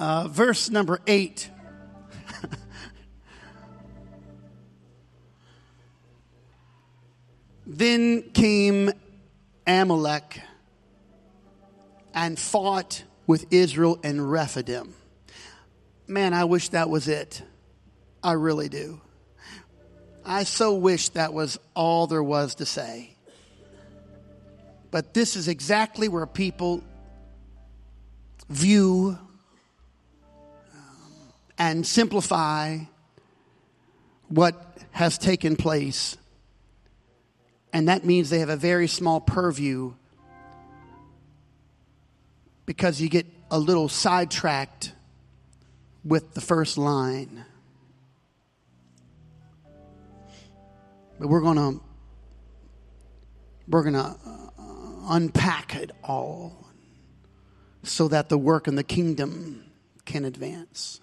uh, verse number 8. then came Amalek and fought with Israel and Rephidim. Man, I wish that was it. I really do. I so wish that was all there was to say. But this is exactly where people view and simplify what has taken place. And that means they have a very small purview because you get a little sidetracked with the first line. But we're going to we're going to uh, unpack it all so that the work in the kingdom can advance.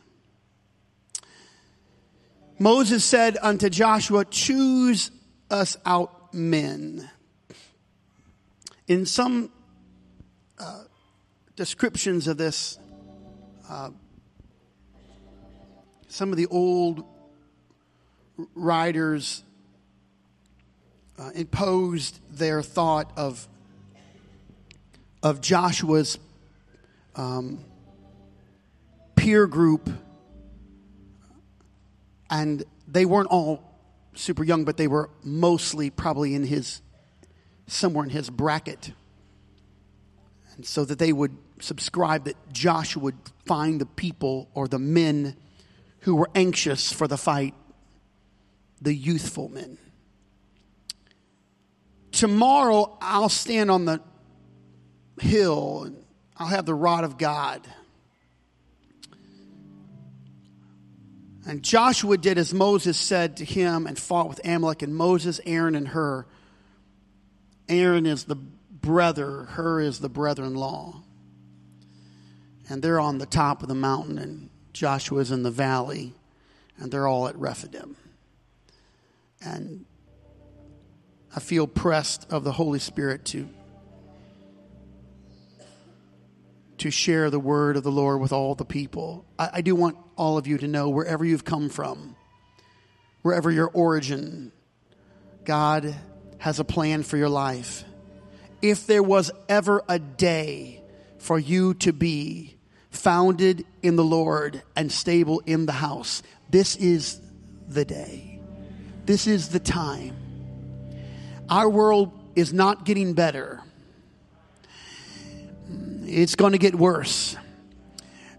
Moses said unto Joshua, Choose us out men. In some uh, descriptions of this, uh, some of the old writers uh, imposed their thought of, of Joshua's um, peer group, and they weren't all super young, but they were mostly probably in his somewhere in his bracket. And so that they would subscribe that Joshua would find the people or the men who were anxious for the fight, the youthful men. Tomorrow I'll stand on the hill and I'll have the rod of God. And Joshua did as Moses said to him and fought with Amalek and Moses, Aaron, and Hur. Aaron is the brother, Hur is the brother in law. And they're on the top of the mountain, and Joshua's in the valley, and they're all at Rephidim. And I feel pressed of the Holy Spirit to to share the word of the Lord with all the people. I, I do want all of you to know wherever you've come from, wherever your origin, God has a plan for your life. If there was ever a day for you to be founded in the Lord and stable in the house, this is the day. This is the time. Our world is not getting better it's going to get worse.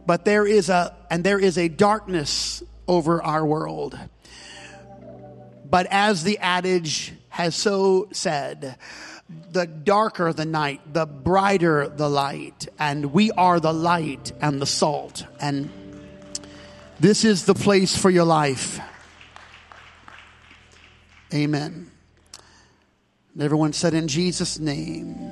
But there is a and there is a darkness over our world. But as the adage has so said, the darker the night, the brighter the light, and we are the light and the salt. And this is the place for your life. Amen. everyone said, In Jesus' name.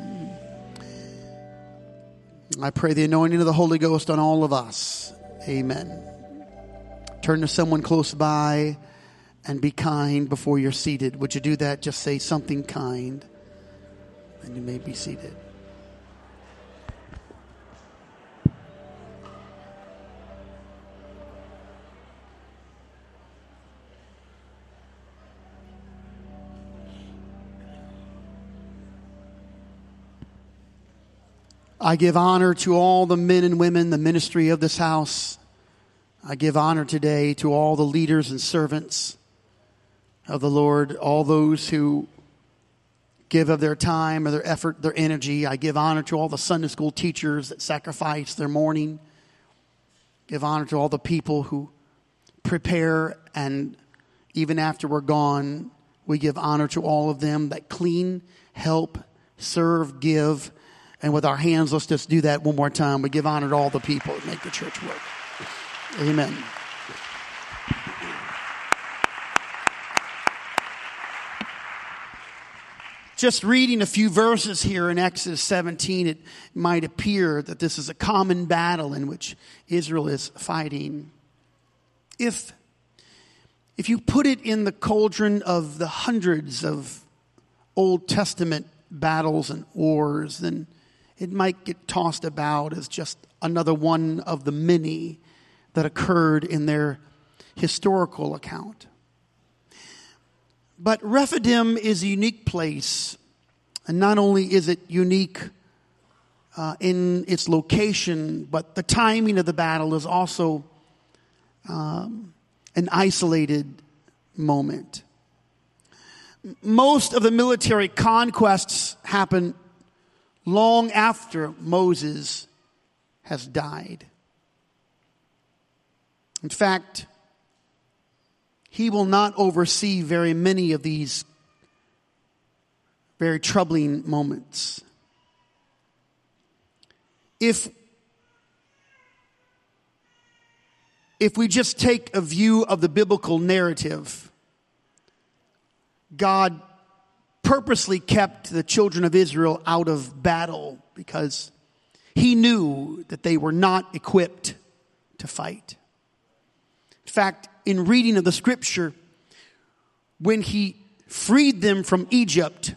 I pray the anointing of the Holy Ghost on all of us. Amen. Turn to someone close by and be kind before you're seated. Would you do that? Just say something kind, and you may be seated. I give honor to all the men and women, the ministry of this house. I give honor today to all the leaders and servants of the Lord, all those who give of their time or their effort, their energy. I give honor to all the Sunday school teachers that sacrifice their morning. Give honor to all the people who prepare and even after we're gone, we give honor to all of them that clean, help, serve, give, and with our hands, let's just do that one more time. We give honor to all the people that make the church work. Amen. Just reading a few verses here in Exodus 17, it might appear that this is a common battle in which Israel is fighting. If, if you put it in the cauldron of the hundreds of Old Testament battles and wars, then it might get tossed about as just another one of the many that occurred in their historical account. But Rephidim is a unique place, and not only is it unique uh, in its location, but the timing of the battle is also um, an isolated moment. Most of the military conquests happen long after Moses has died. In fact, he will not oversee very many of these very troubling moments. If if we just take a view of the biblical narrative, God purposely kept the children of Israel out of battle because he knew that they were not equipped to fight. In fact, in reading of the scripture, when he freed them from Egypt,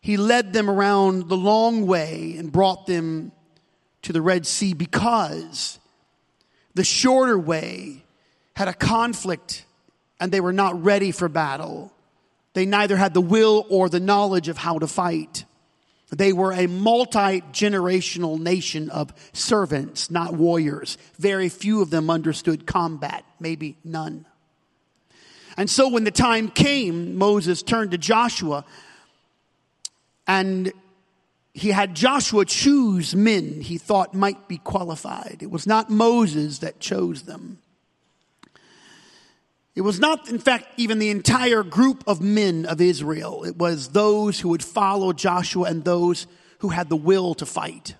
he led them around the long way and brought them to the Red Sea because the shorter way had a conflict and they were not ready for battle. They neither had the will or the knowledge of how to fight. They were a multi generational nation of servants, not warriors. Very few of them understood combat, maybe none. And so when the time came, Moses turned to Joshua and he had Joshua choose men he thought might be qualified. It was not Moses that chose them. It was not, in fact, even the entire group of men of Israel. It was those who would follow Joshua and those who had the will to fight.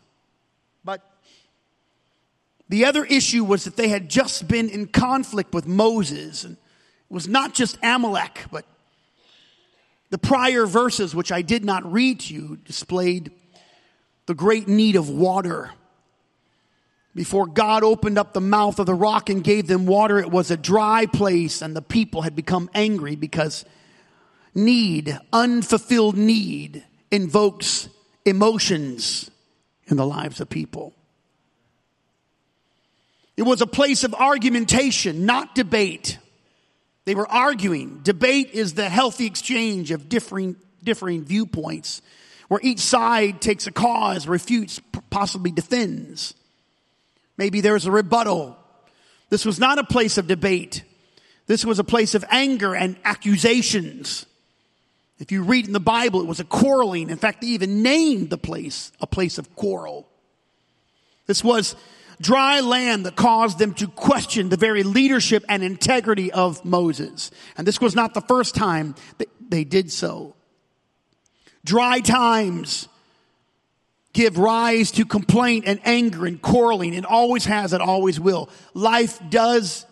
But the other issue was that they had just been in conflict with Moses. And it was not just Amalek, but the prior verses, which I did not read to you, displayed the great need of water. Before God opened up the mouth of the rock and gave them water, it was a dry place, and the people had become angry because need, unfulfilled need, invokes emotions in the lives of people. It was a place of argumentation, not debate. They were arguing. Debate is the healthy exchange of differing, differing viewpoints where each side takes a cause, refutes, possibly defends. Maybe there's a rebuttal. This was not a place of debate. This was a place of anger and accusations. If you read in the Bible, it was a quarreling. In fact, they even named the place a place of quarrel. This was dry land that caused them to question the very leadership and integrity of Moses. And this was not the first time that they did so. Dry times give rise to complaint and anger and quarreling. It always has, it always will. Life does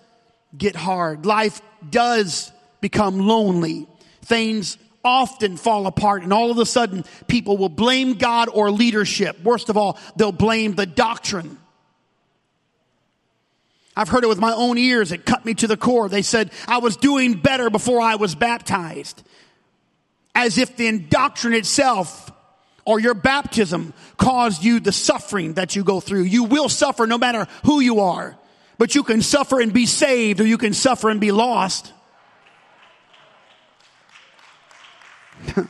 get hard. Life does become lonely. Things often fall apart and all of a sudden people will blame God or leadership. Worst of all, they'll blame the doctrine. I've heard it with my own ears. It cut me to the core. They said I was doing better before I was baptized as if the doctrine itself or your baptism caused you the suffering that you go through. You will suffer no matter who you are, but you can suffer and be saved or you can suffer and be lost.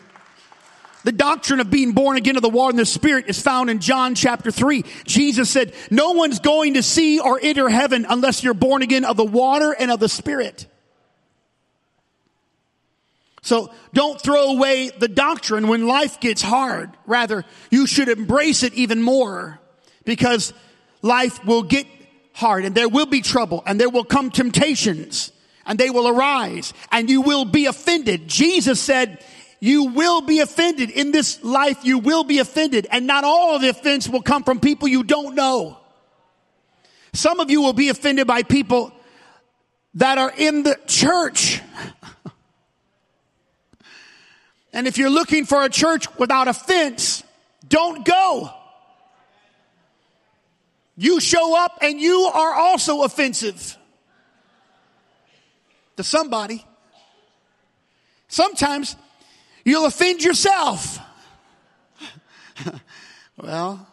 The doctrine of being born again of the water and the spirit is found in John chapter 3. Jesus said, no one's going to see or enter heaven unless you're born again of the water and of the spirit. So don't throw away the doctrine when life gets hard. Rather, you should embrace it even more because life will get hard and there will be trouble and there will come temptations and they will arise and you will be offended. Jesus said, you will be offended in this life. You will be offended and not all of the offense will come from people you don't know. Some of you will be offended by people that are in the church. And if you're looking for a church without offense, don't go. You show up and you are also offensive to somebody. Sometimes you'll offend yourself. Well,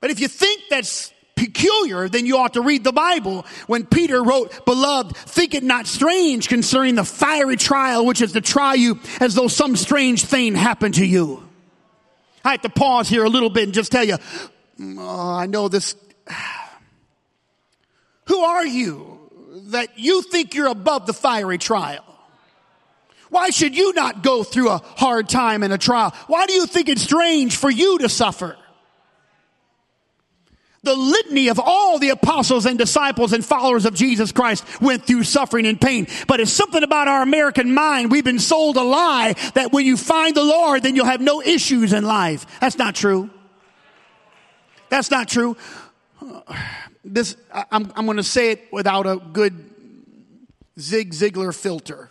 but if you think that's peculiar, then you ought to read the Bible. When Peter wrote, Beloved, think it not strange concerning the fiery trial which is to try you as though some strange thing happened to you. I have to pause here a little bit and just tell you, oh, I know this. Who are you that you think you're above the fiery trial? Why should you not go through a hard time and a trial? Why do you think it's strange for you to suffer? The litany of all the apostles and disciples and followers of Jesus Christ went through suffering and pain. But it's something about our American mind. We've been sold a lie that when you find the Lord, then you'll have no issues in life. That's not true. That's not true. This, I'm, I'm going to say it without a good Zig Ziglar filter.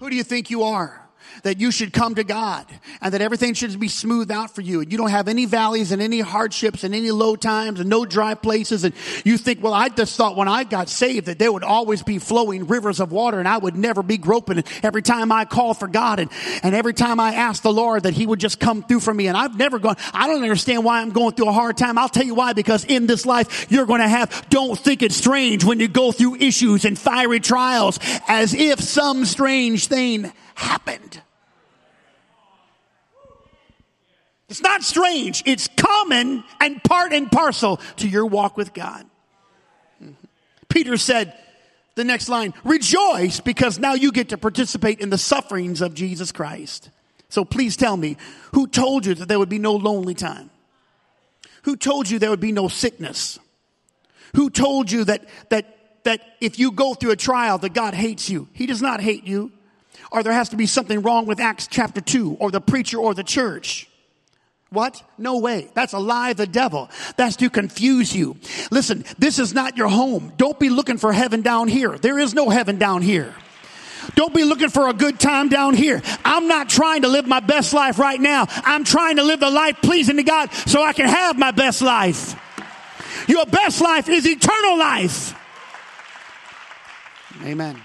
Who do you think you are? That you should come to God and that everything should be smoothed out for you. And you don't have any valleys and any hardships and any low times and no dry places. And you think, well, I just thought when I got saved that there would always be flowing rivers of water and I would never be groping every time I call for God and, and every time I ask the Lord that he would just come through for me. And I've never gone, I don't understand why I'm going through a hard time. I'll tell you why, because in this life, you're going to have, don't think it's strange when you go through issues and fiery trials as if some strange thing happened. It's not strange. It's common and part and parcel to your walk with God. Peter said, the next line, rejoice because now you get to participate in the sufferings of Jesus Christ. So please tell me, who told you that there would be no lonely time? Who told you there would be no sickness? Who told you that, that, that if you go through a trial that God hates you? He does not hate you or there has to be something wrong with Acts chapter 2 or the preacher or the church. What? No way. That's a lie of the devil. That's to confuse you. Listen, this is not your home. Don't be looking for heaven down here. There is no heaven down here. Don't be looking for a good time down here. I'm not trying to live my best life right now. I'm trying to live the life pleasing to God so I can have my best life. Your best life is eternal life. Amen.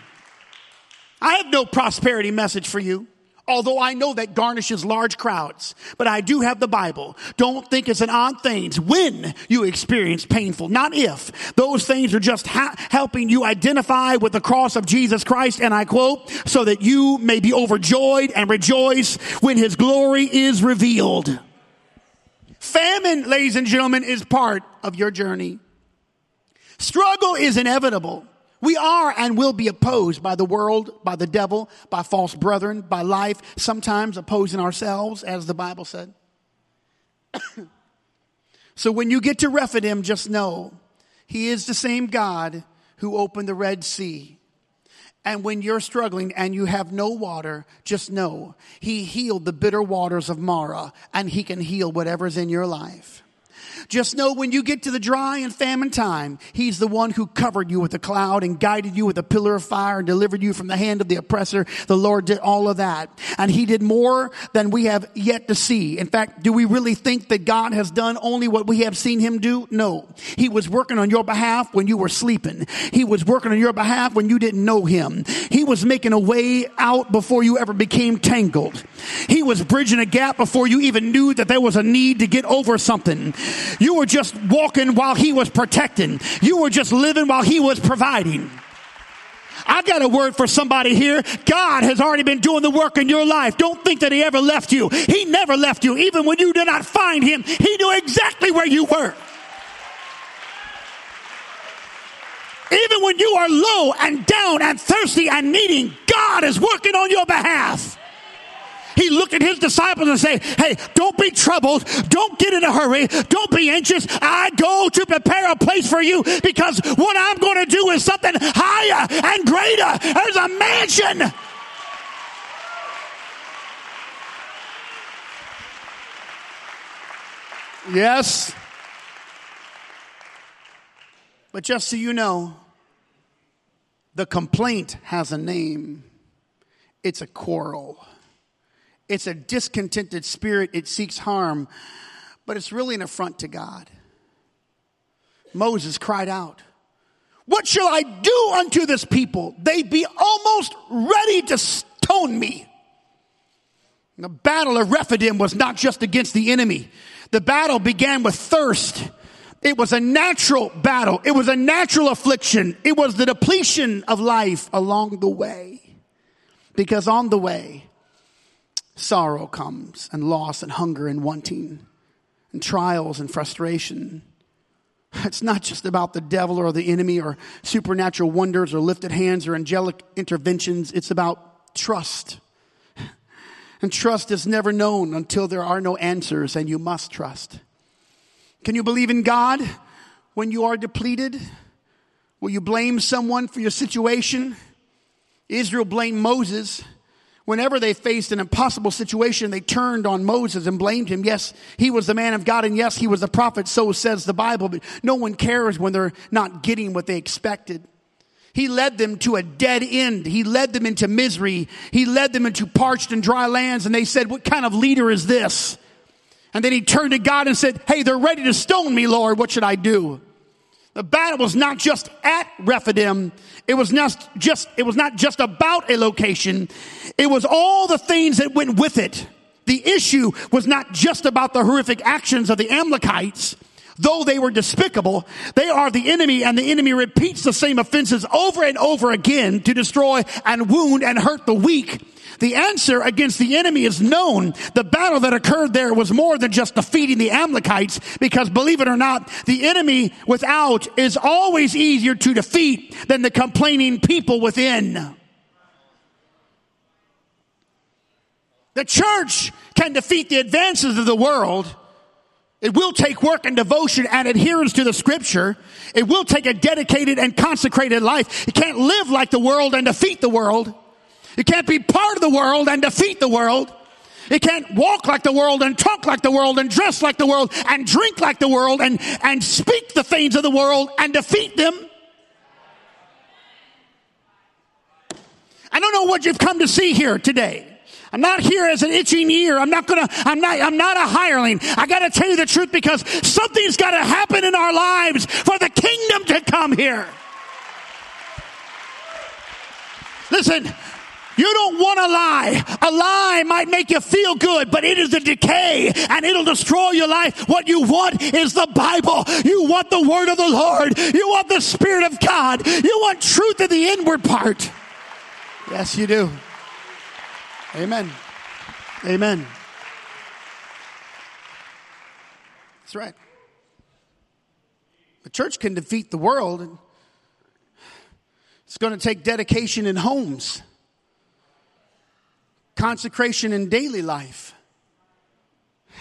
I have no prosperity message for you. Although I know that garnishes large crowds, but I do have the Bible. Don't think it's an odd thing when you experience painful, not if. Those things are just ha- helping you identify with the cross of Jesus Christ, and I quote, so that you may be overjoyed and rejoice when his glory is revealed. Famine, ladies and gentlemen, is part of your journey. Struggle is inevitable. We are and will be opposed by the world, by the devil, by false brethren, by life, sometimes opposing ourselves, as the Bible said. so when you get to Rephidim, just know he is the same God who opened the Red Sea. And when you're struggling and you have no water, just know he healed the bitter waters of Marah and he can heal whatever's in your life. Just know when you get to the dry and famine time, He's the one who covered you with a cloud and guided you with a pillar of fire and delivered you from the hand of the oppressor. The Lord did all of that. And He did more than we have yet to see. In fact, do we really think that God has done only what we have seen Him do? No. He was working on your behalf when you were sleeping. He was working on your behalf when you didn't know Him. He was making a way out before you ever became tangled. He was bridging a gap before you even knew that there was a need to get over something. You were just walking while he was protecting. You were just living while he was providing. I got a word for somebody here. God has already been doing the work in your life. Don't think that he ever left you. He never left you. Even when you did not find him, he knew exactly where you were. Even when you are low and down and thirsty and needing, God is working on your behalf. He looked at his disciples and said, Hey, don't be troubled. Don't get in a hurry. Don't be anxious. I go to prepare a place for you because what I'm going to do is something higher and greater. There's a mansion. Yes. But just so you know, the complaint has a name. It's a quarrel. It's a discontented spirit. It seeks harm, but it's really an affront to God. Moses cried out, What shall I do unto this people? They be almost ready to stone me. The battle of Rephidim was not just against the enemy. The battle began with thirst. It was a natural battle. It was a natural affliction. It was the depletion of life along the way. Because on the way, sorrow comes and loss and hunger and wanting and trials and frustration. It's not just about the devil or the enemy or supernatural wonders or lifted hands or angelic interventions. It's about trust. And trust is never known until there are no answers and you must trust. Can you believe in God when you are depleted? Will you blame someone for your situation? Israel blamed Moses. Whenever they faced an impossible situation, they turned on Moses and blamed him. Yes, he was the man of God, and yes, he was the prophet, so says the Bible, but no one cares when they're not getting what they expected. He led them to a dead end. He led them into misery. He led them into parched and dry lands, and they said, What kind of leader is this? And then he turned to God and said, Hey, they're ready to stone me, Lord. What should I do? The battle was not just at Rephidim. It was not just, it was not just about a location. It was all the things that went with it. The issue was not just about the horrific actions of the Amalekites. Though they were despicable, they are the enemy and the enemy repeats the same offenses over and over again to destroy and wound and hurt the weak. The answer against the enemy is known. The battle that occurred there was more than just defeating the Amalekites because believe it or not, the enemy without is always easier to defeat than the complaining people within. The church can defeat the advances of the world. It will take work and devotion and adherence to the scripture. It will take a dedicated and consecrated life. You can't live like the world and defeat the world. You can't be part of the world and defeat the world. You can't walk like the world and talk like the world and dress like the world and drink like the world and, and speak the things of the world and defeat them. I don't know what you've come to see here today. I'm not here as an itching ear. I'm not gonna, I'm not, I'm not a hireling. I gotta tell you the truth because something's gotta happen in our lives for the kingdom to come here. Listen, you don't want a lie. A lie might make you feel good, but it is a decay and it'll destroy your life. What you want is the Bible. You want the word of the Lord. You want the Spirit of God. You want truth in the inward part. Yes, you do. Amen. Amen. That's right. The church can defeat the world. It's going to take dedication in homes consecration in daily life,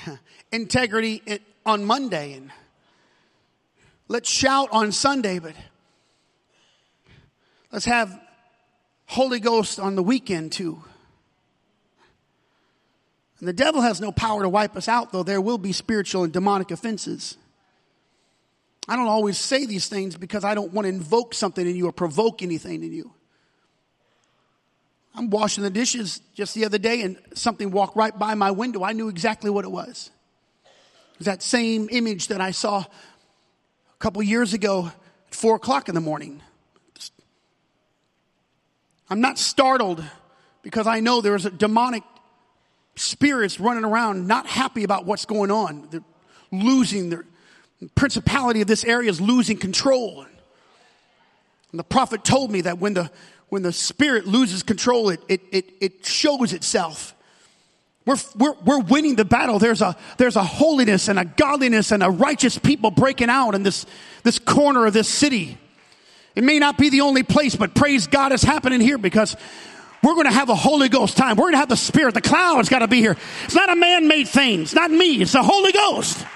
integrity on Monday, and let's shout on Sunday, but let's have Holy Ghost on the weekend too. And the devil has no power to wipe us out, though there will be spiritual and demonic offenses. I don't always say these things because I don't want to invoke something in you or provoke anything in you. I'm washing the dishes just the other day and something walked right by my window. I knew exactly what it was. It was that same image that I saw a couple years ago at four o'clock in the morning. I'm not startled because I know there's a demonic spirits running around not happy about what's going on. They're losing their principality of this area is losing control. And the prophet told me that when the when the spirit loses control, it, it, it, it shows itself. We're, we're, we're winning the battle. There's a, there's a holiness and a godliness and a righteous people breaking out in this, this corner of this city. It may not be the only place, but praise God is happening here because we're going to have a Holy Ghost time. We're going to have the Spirit. The cloud's got to be here. It's not a man-made thing. It's not me. It's the Holy Ghost.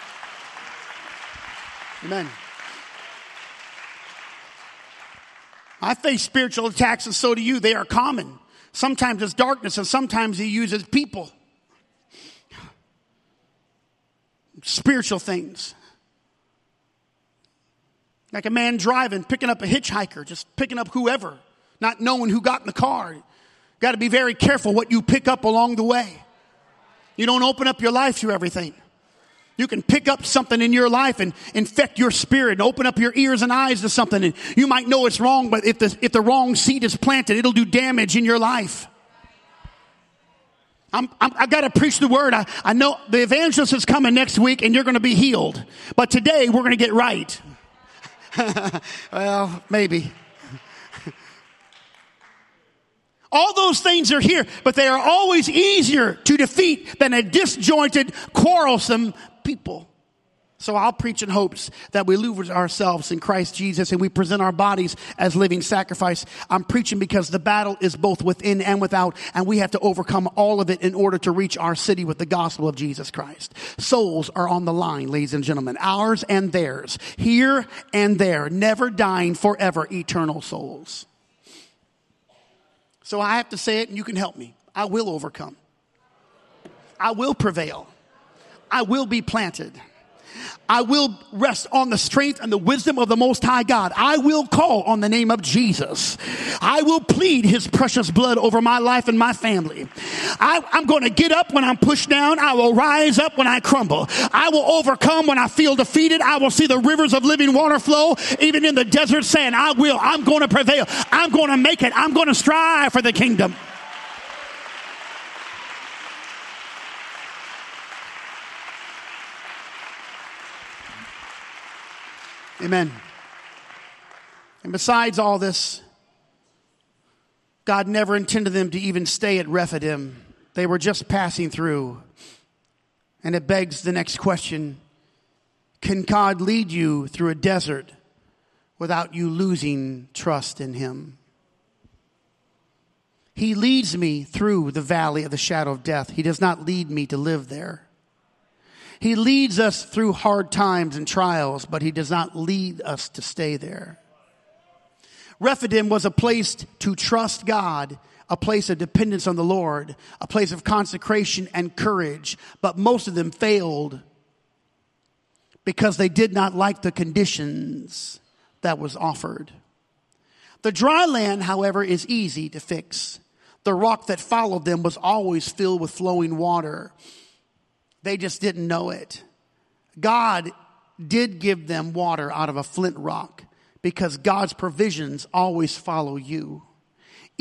Amen. I face spiritual attacks and so do you. They are common. Sometimes it's darkness and sometimes he uses people. Spiritual things. Like a man driving, picking up a hitchhiker, just picking up whoever, not knowing who got in the car. Got to be very careful what you pick up along the way. You don't open up your life to everything. You can pick up something in your life and infect your spirit and open up your ears and eyes to something. And you might know it's wrong, but if the, if the wrong seed is planted, it'll do damage in your life. I'm, I'm, i got to preach the word. I, I know the evangelist is coming next week and you're going to be healed. But today we're going to get right. well, maybe. All those things are here, but they are always easier to defeat than a disjointed, quarrelsome people. So I'll preach in hopes that we lose ourselves in Christ Jesus and we present our bodies as living sacrifice. I'm preaching because the battle is both within and without, and we have to overcome all of it in order to reach our city with the gospel of Jesus Christ. Souls are on the line, ladies and gentlemen, ours and theirs, here and there, never dying forever, eternal souls. So I have to say it and you can help me. I will overcome. I will prevail. I will be planted. I will rest on the strength and the wisdom of the Most High God. I will call on the name of Jesus. I will plead His precious blood over my life and my family. I, am going to get up when I'm pushed down. I will rise up when I crumble. I will overcome when I feel defeated. I will see the rivers of living water flow, even in the desert sand. I will. I'm going to prevail. I'm going to make it. I'm going to strive for the kingdom. Amen. And besides all this, God never intended them to even stay at Rephidim. They were just passing through. And it begs the next question Can God lead you through a desert without you losing trust in Him? He leads me through the valley of the shadow of death. He does not lead me to live there. He leads us through hard times and trials, but he does not lead us to stay there. Rephidim was a place to trust God, a place of dependence on the Lord, a place of consecration and courage, but most of them failed because they did not like the conditions that was offered. The dry land, however, is easy to fix. The rock that followed them was always filled with flowing water. They just didn't know it. God did give them water out of a flint rock because God's provisions always follow you.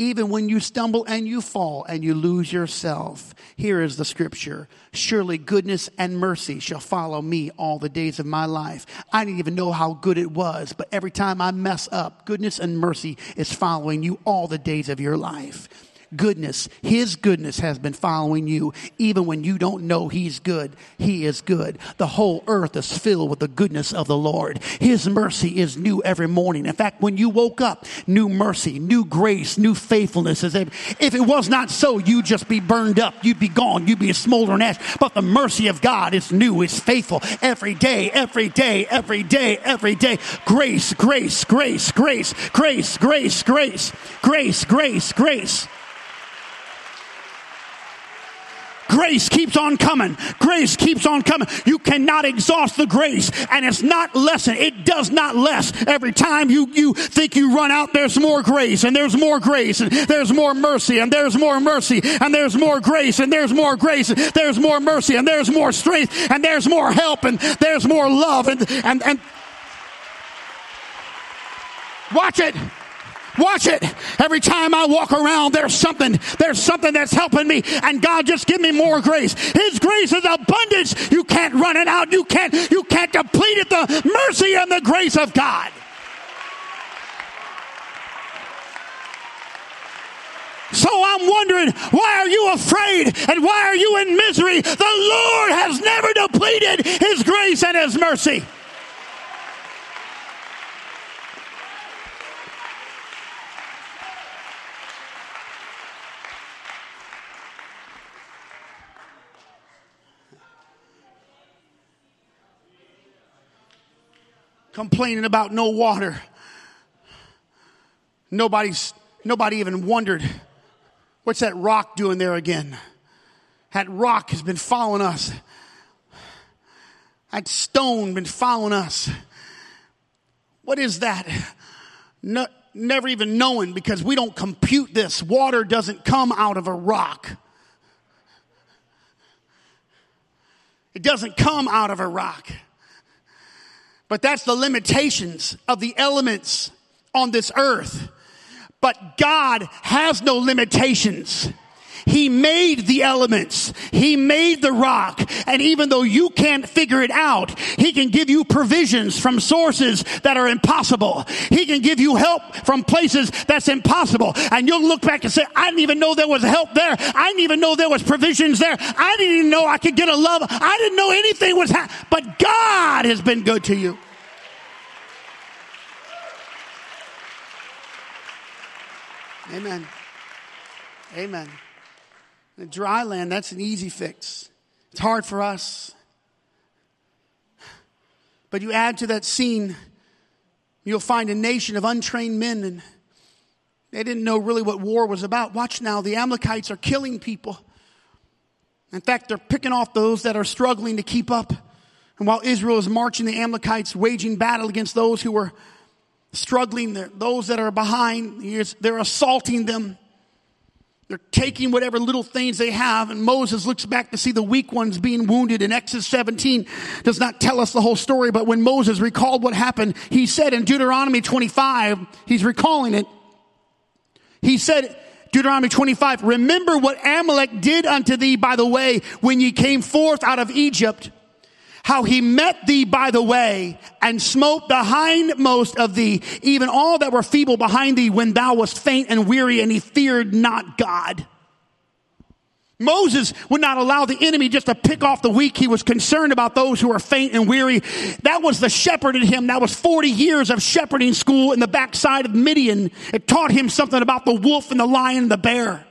Even when you stumble and you fall and you lose yourself, here is the scripture. Surely goodness and mercy shall follow me all the days of my life. I didn't even know how good it was, but every time I mess up, goodness and mercy is following you all the days of your life goodness, His goodness has been following you. Even when you don't know He's good, He is good. The whole earth is filled with the goodness of the Lord. His mercy is new every morning. In fact, when you woke up, new mercy, new grace, new faithfulness. As if, if it was not so, you'd just be burned up. You'd be gone. You'd be a smoldering ash. But the mercy of God is new, is faithful every day, every day, every day, every day. Grace, grace, grace, grace, grace, grace, grace, grace, grace, grace. Grace keeps on coming. Grace keeps on coming. You cannot exhaust the grace and it's not lessen. It does not less. Every time you, you think you run out, there's more grace and there's more grace and there's more mercy and there's more mercy and there's more grace and there's more grace and there's more mercy and there's more strength and there's more help and there's more love and, and, and watch it. Watch it. Every time I walk around, there's something, there's something that's helping me. And God, just give me more grace. His grace is abundance. You can't run it out. You can't, you can't deplete it. The mercy and the grace of God. So I'm wondering, why are you afraid and why are you in misery? The Lord has never depleted His grace and His mercy. Complaining about no water. Nobody's, nobody even wondered, what's that rock doing there again? That rock has been following us. That stone been following us. What is that? No, never even knowing because we don't compute this. Water doesn't come out of a rock. It doesn't come out of a rock. But that's the limitations of the elements on this earth. But God has no limitations. He made the elements. He made the rock. And even though you can't figure it out, He can give you provisions from sources that are impossible. He can give you help from places that's impossible. And you'll look back and say, I didn't even know there was help there. I didn't even know there was provisions there. I didn't even know I could get a love. I didn't know anything was happening. But God has been good to you. Amen. Amen. The dry land, that's an easy fix. It's hard for us. But you add to that scene, you'll find a nation of untrained men and they didn't know really what war was about. Watch now, the Amalekites are killing people. In fact, they're picking off those that are struggling to keep up. And while Israel is marching, the Amalekites waging battle against those who were struggling, those that are behind, they're assaulting them. They're taking whatever little things they have, and Moses looks back to see the weak ones being wounded. In Exodus 17 does not tell us the whole story, but when Moses recalled what happened, he said in Deuteronomy 25, he's recalling it. He said, Deuteronomy 25, remember what Amalek did unto thee by the way when ye came forth out of Egypt how he met thee by the way and smote the hindmost of thee, even all that were feeble behind thee when thou wast faint and weary and he feared not God. Moses would not allow the enemy just to pick off the weak. He was concerned about those who were faint and weary. That was the shepherd in him. That was 40 years of shepherding school in the backside of Midian. It taught him something about the wolf and the lion and the bear.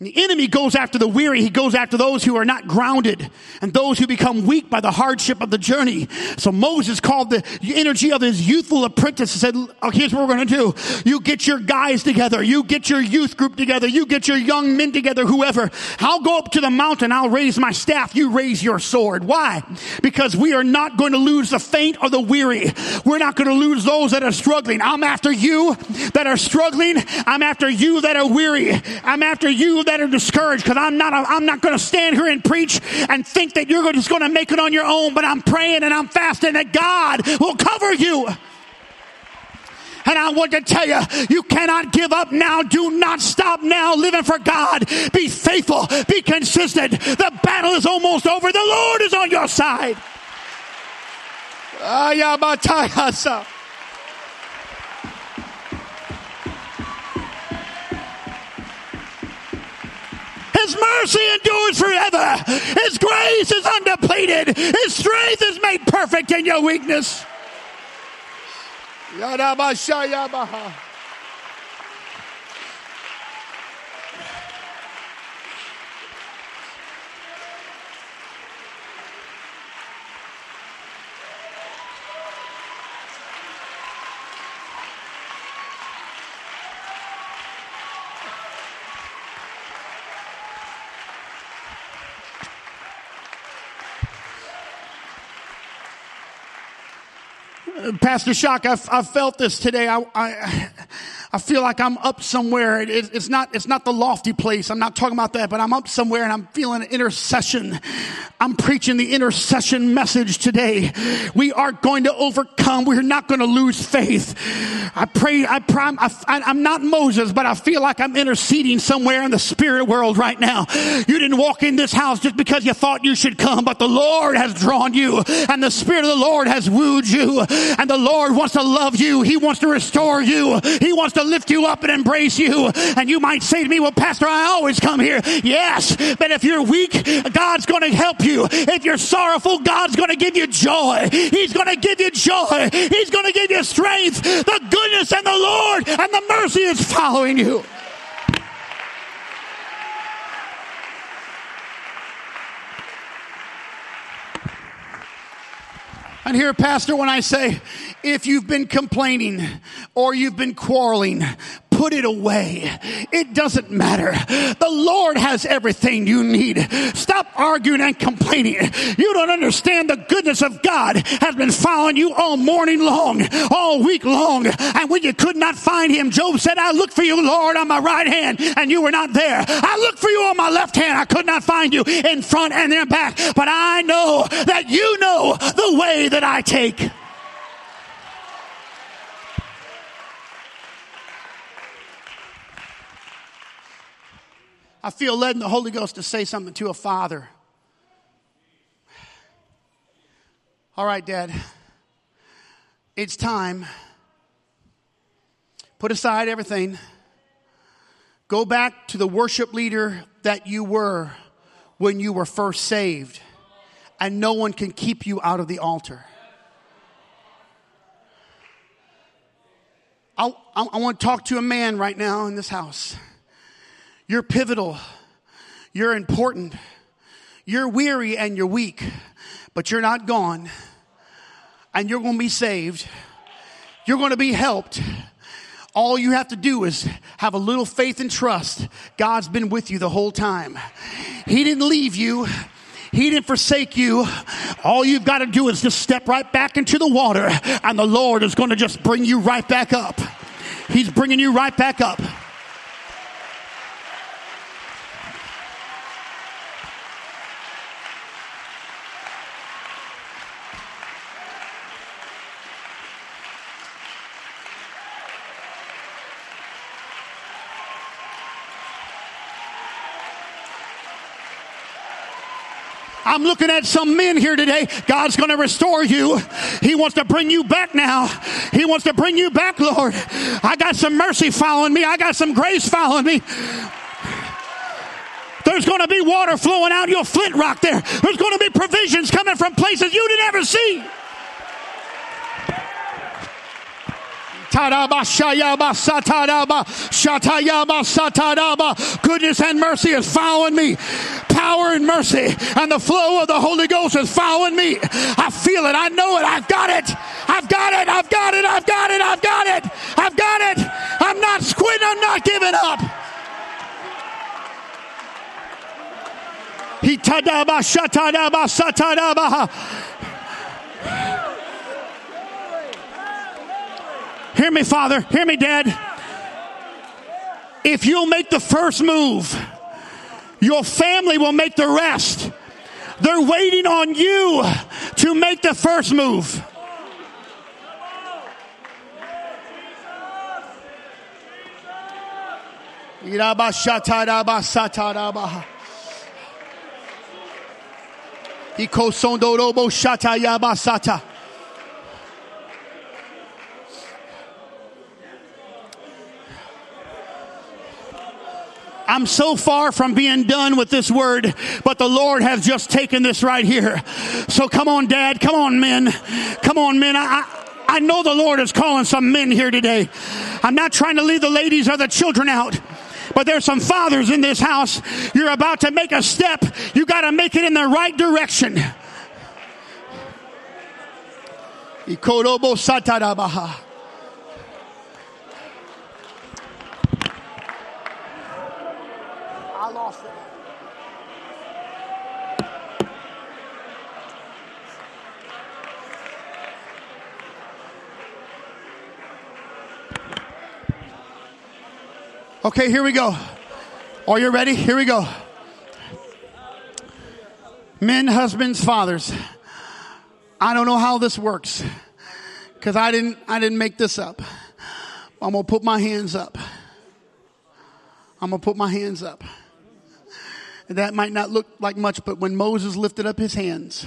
The enemy goes after the weary. He goes after those who are not grounded and those who become weak by the hardship of the journey. So Moses called the energy of his youthful apprentice and said, oh, here's what we're going to do. You get your guys together. You get your youth group together. You get your young men together, whoever. I'll go up to the mountain. I'll raise my staff. You raise your sword. Why? Because we are not going to lose the faint or the weary. We're not going to lose those that are struggling. I'm after you that are struggling. I'm after you that are weary. I'm after you that are discouraged because I'm not, I'm not going to stand here and preach and think that you're just going to make it on your own, but I'm praying and I'm fasting that God will cover you. And I want to tell you, you cannot give up now. Do not stop now living for God. Be faithful. Be consistent. The battle is almost over. The Lord is on your side. Ah, His mercy endures forever. His grace is undepleted. His strength is made perfect in your weakness. Pastor Shock, I've, I've, felt this today. I, I, I feel like I'm up somewhere. It, it's not, it's not the lofty place. I'm not talking about that, but I'm up somewhere and I'm feeling intercession. I'm preaching the intercession message today. We are going to overcome. We're not going to lose faith. I pray, I pray, I, am not Moses, but I feel like I'm interceding somewhere in the spirit world right now. You didn't walk in this house just because you thought you should come, but the Lord has drawn you and the spirit of the Lord has wooed you and the Lord wants to love you. He wants to restore you. He wants to lift you up and embrace you. And you might say to me, well, pastor, I always come here. Yes, but if you're weak, God's going to help you. If you're sorrowful, God's going to give you joy. He's going to give you joy. He's going to give you strength. The goodness and the Lord and the mercy is following you. And here, Pastor, when I say, if you've been complaining or you've been quarreling, put it away. It doesn't matter. The Lord has everything you need. Stop arguing and complaining. You don't understand the goodness of God has been following you all morning long, all week long. And when you could not find him, Job said, I looked for you, Lord, on my right hand, and you were not there. I looked for you on my left hand. I could not find you in front and in back. But I know that you know the way that I take. I feel led in the Holy Ghost to say something to a father. All right, Dad. It's time. Put aside everything. Go back to the worship leader that you were when you were first saved, and no one can keep you out of the altar. I, I, I want to talk to a man right now in this house. You're pivotal. You're important. You're weary and you're weak, but you're not gone. And you're going to be saved. You're going to be helped. All you have to do is have a little faith and trust. God's been with you the whole time. He didn't leave you. He didn't forsake you. All you've got to do is just step right back into the water and the Lord is going to just bring you right back up. He's bringing you right back up. I'm looking at some men here today. God's going to restore you. He wants to bring you back now. He wants to bring you back, Lord. I got some mercy following me. I got some grace following me. There's going to be water flowing out your flint rock there. There's going to be provisions coming from places you didn't ever see. Goodness and mercy is following me. Power and mercy and the flow of the Holy Ghost is following me. I feel it. I know it. I've got it. I've got it. I've got it. I've got it. I've got it. I've got it. I'm not quitting. I'm not giving up. Hear me, Father. Hear me, Dad. If you'll make the first move, your family will make the rest. They're waiting on you to make the first move. Iko sondorobo shata yabasata. I'm so far from being done with this word, but the Lord has just taken this right here. So come on, dad. Come on, men. Come on, men. I, I I know the Lord is calling some men here today. I'm not trying to leave the ladies or the children out. But there's some fathers in this house. You're about to make a step. You got to make it in the right direction. Okay, here we go. Are you ready? Here we go. Men, husbands, fathers. I don't know how this works because I didn't, I didn't make this up. I'm going to put my hands up. I'm going to put my hands up. That might not look like much, but when Moses lifted up his hands,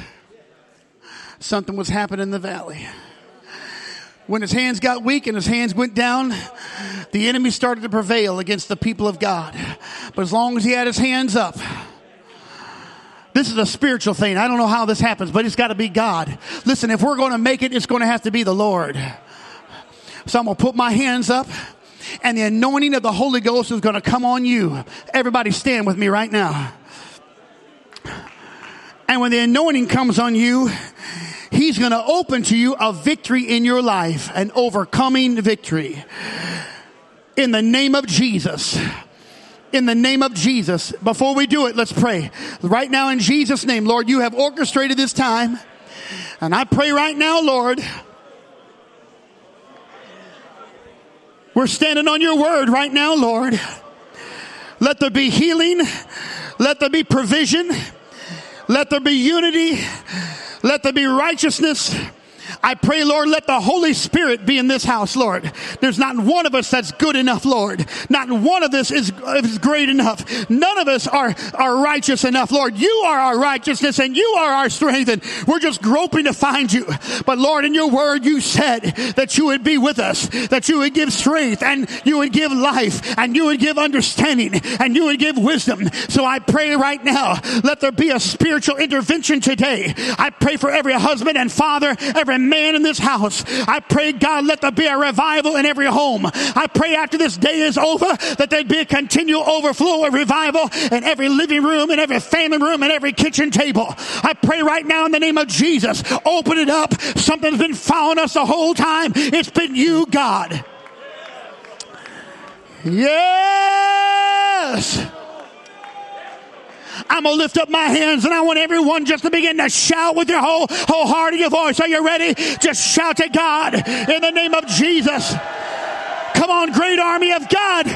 something was happening in the valley. When his hands got weak and his hands went down, the enemy started to prevail against the people of God. But as long as he had his hands up, this is a spiritual thing. I don't know how this happens, but it's got to be God. Listen, if we're going to make it, it's going to have to be the Lord. So I'm going to put my hands up and the anointing of the Holy Ghost is going to come on you. Everybody stand with me right now. And when the anointing comes on you, He's going to open to you a victory in your life, an overcoming victory. In the name of Jesus. In the name of Jesus. Before we do it, let's pray. Right now, in Jesus' name, Lord, you have orchestrated this time. And I pray right now, Lord, we're standing on your word right now, Lord. Let there be healing. Let there be provision. Let there be unity. Let there be righteousness. I pray, Lord, let the Holy Spirit be in this house, Lord. There's not one of us that's good enough, Lord. Not one of us is, is great enough. None of us are, are righteous enough, Lord. You are our righteousness and you are our strength and we're just groping to find you. But Lord, in your word, you said that you would be with us, that you would give strength and you would give life and you would give understanding and you would give wisdom. So I pray right now, let there be a spiritual intervention today. I pray for every husband and father, every man in this house. I pray, God, let there be a revival in every home. I pray after this day is over that there'd be a continual overflow of revival in every living room, in every family room, in every kitchen table. I pray right now in the name of Jesus, open it up. Something's been following us the whole time. It's been you, God. Yes. I'm gonna lift up my hands and I want everyone just to begin to shout with your whole whole heart of your voice. Are you ready? Just shout to God in the name of Jesus. Come on, great army of God.